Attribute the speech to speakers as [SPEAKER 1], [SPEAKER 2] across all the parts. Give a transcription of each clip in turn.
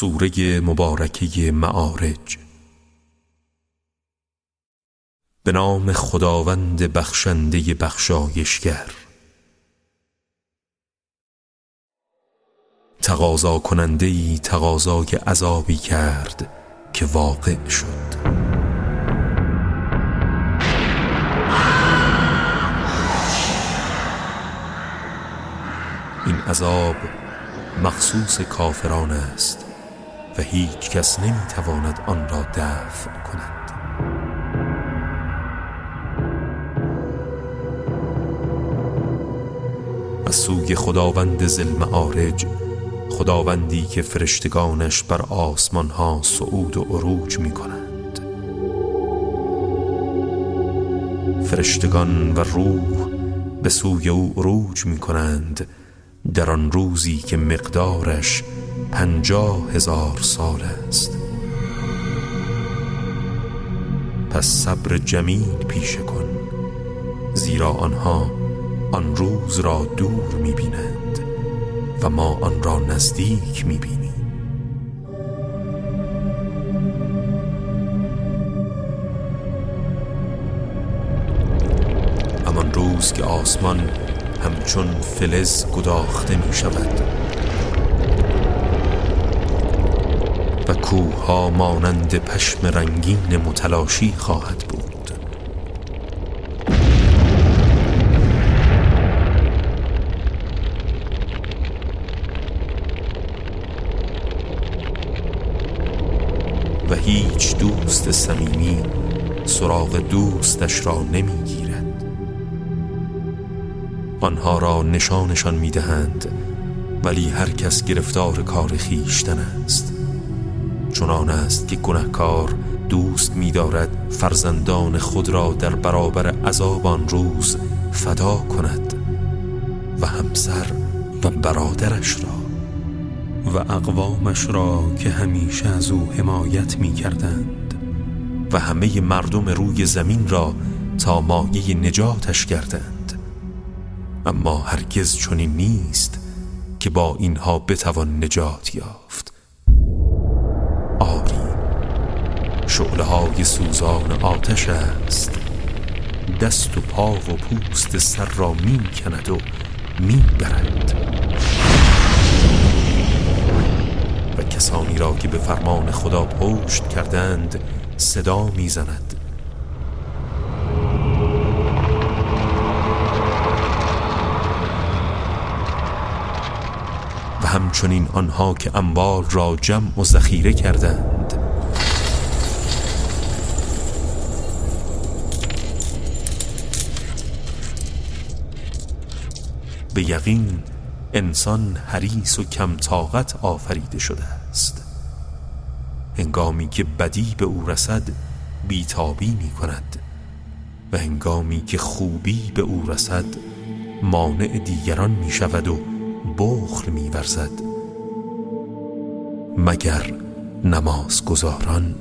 [SPEAKER 1] سوره مبارکه معارج. به نام خداوند بخشنده بخشایشگر. تقاضا کننده ای تقاضای عذابی کرد که واقع شد. این عذاب مخصوص کافران است. و هیچ کس نمی‌تواند آن را دفع کند. از سوی خداوند زلم آرج خداوندی که فرشتگانش بر آسمان ها صعود و عروج می کنند فرشتگان و روح به سوی او عروج می کنند در آن روزی که مقدارش پنجاه هزار سال است. پس صبر جمیل پیشه کن زیرا آنها آن روز را دور می‌بینند و ما آن را نزدیک می‌بینیم. همان روز که آسمان همچون فلز گداخته می شود و مانند پشم رنگین متلاشی خواهد بود. و هیچ دوست صمیمی سراغ دوستش را نمی‌گیرد. آنها را نشانشان می‌دهند ولی هر کس گرفتار کار خیشتن است. چنان است که گنهکار دوست می‌دارد فرزندان خود را در برابر عذاب آن روز فدا کند و همسر و برادرش را و اقوامش را که همیشه از او حمایت می کردند و همه مردم روی زمین را تا مایه نجاتش کردند اما هرگز چنین نیست که با اینها بتوان نجات یافت. شعله های سوزان آتش است. دست و پا و پوست سر را می کند و می برد و کسانی را که به فرمان خدا پشت کردند صدا می زند و همچنین آنها که اموال را جمع و ذخیره کردند به یقین انسان حریص و کم طاقت آفریده شده است. هنگامی که بدی به او رسد بیتابی می کند و هنگامی که خوبی به او رسد مانع دیگران می شود و بخل می ورزد مگر نماز گذاران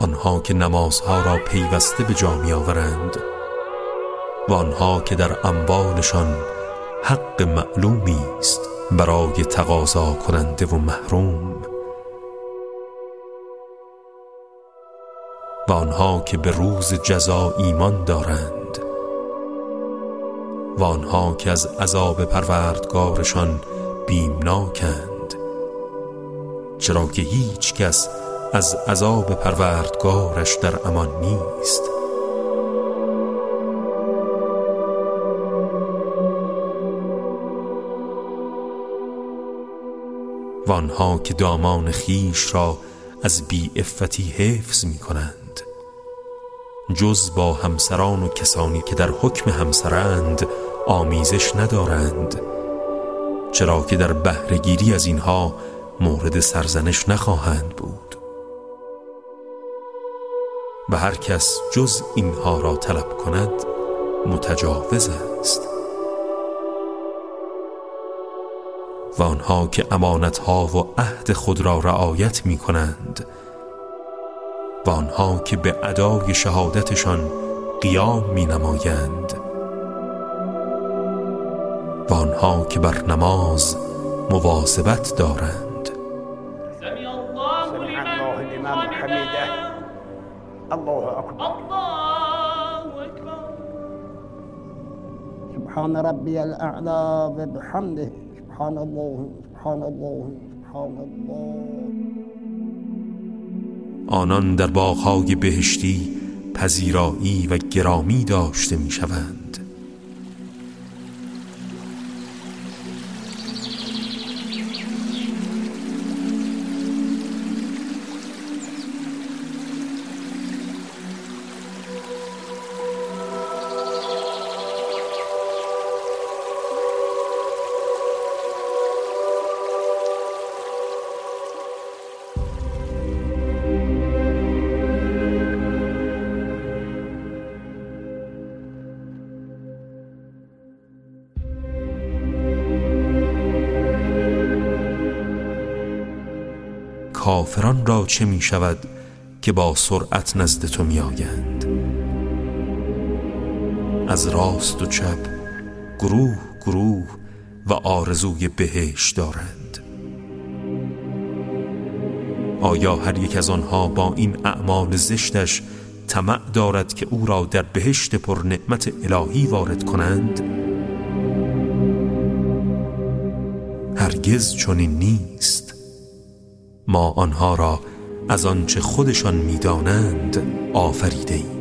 [SPEAKER 1] آنها که نمازها را پیوسته به جا می آورند و آنها که در اموالشان حق معلومی است برای تقاضا کننده و محروم. و آنها که به روز جزا ایمان دارند و آنها که از عذاب پروردگارشان بیمناکند چرا که هیچ کس از عذاب پروردگارش در امان نیست. و آنها که دامان خیش را از بی افتی حفظ می کنند جز با همسران و کسانی که در حکم همسرند آمیزش ندارند. چرا که در بهرهگیری از اینها مورد سرزنش نخواهند بود. و هر کس جز اینها را طلب کند متجاوز است. و آنها که امانتها و عهد خود را رعایت می کنند و آنها که به ادای شهادتشان قیام می نمایند و آنها که بر نماز مواظبت دارند. الله أكبر. الله أكبر. سبحان ربي الأعلى بحمده سبحان الله سبحان الله سبحان الله. آنان در باغهای بهشتی پذیرایی و گرامی داشته می شوند کافران را چه می شود که با سرعت نزد تو می آگند از راست و چپ گروه گروه و آرزوی بهش دارند. آیا هر یک از آنها با این اعمال زشتش طمع دارد که او را در بهشت پر نعمت الهی وارد کنند؟ هرگز چنین نیست. ما آنها را از آنچه خودشان می‌دانند آفریده ایم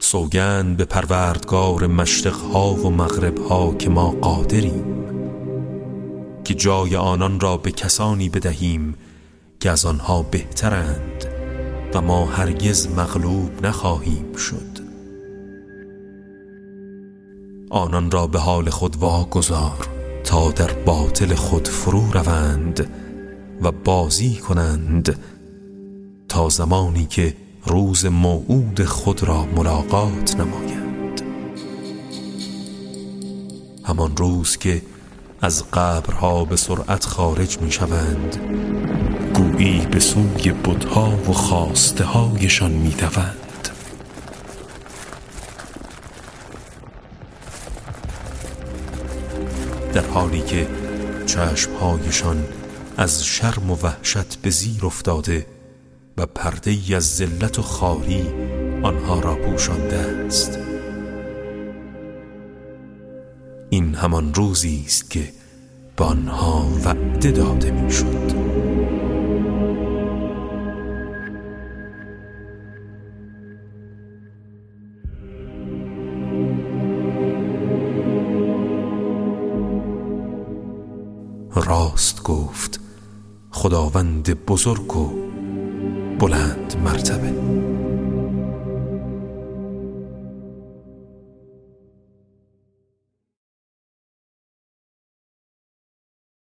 [SPEAKER 1] سوگند به پروردگار مشرقها و مغربها که ما قادریم که جای آنان را به کسانی بدهیم که از آنها بهترند و ما هرگز مغلوب نخواهیم شد. آنان را به حال خود واگذار. تا در باطل خود فرو روند و بازی کنند تا زمانی که روز موعود خود را ملاقات نمایند. همان روز که از قبرها به سرعت خارج می شوند گویی به سوی بودها و خواسته هایشان می دوند در حالی که چشمهایشان از شرم و وحشت به زیر افتاده و پرده ای از ذلت و خاری آنها را پوشانده است این همان روزی است که به آنها وعده داده می‌شد. راست گفت. خداوند بزرگ و بلند مرتبه.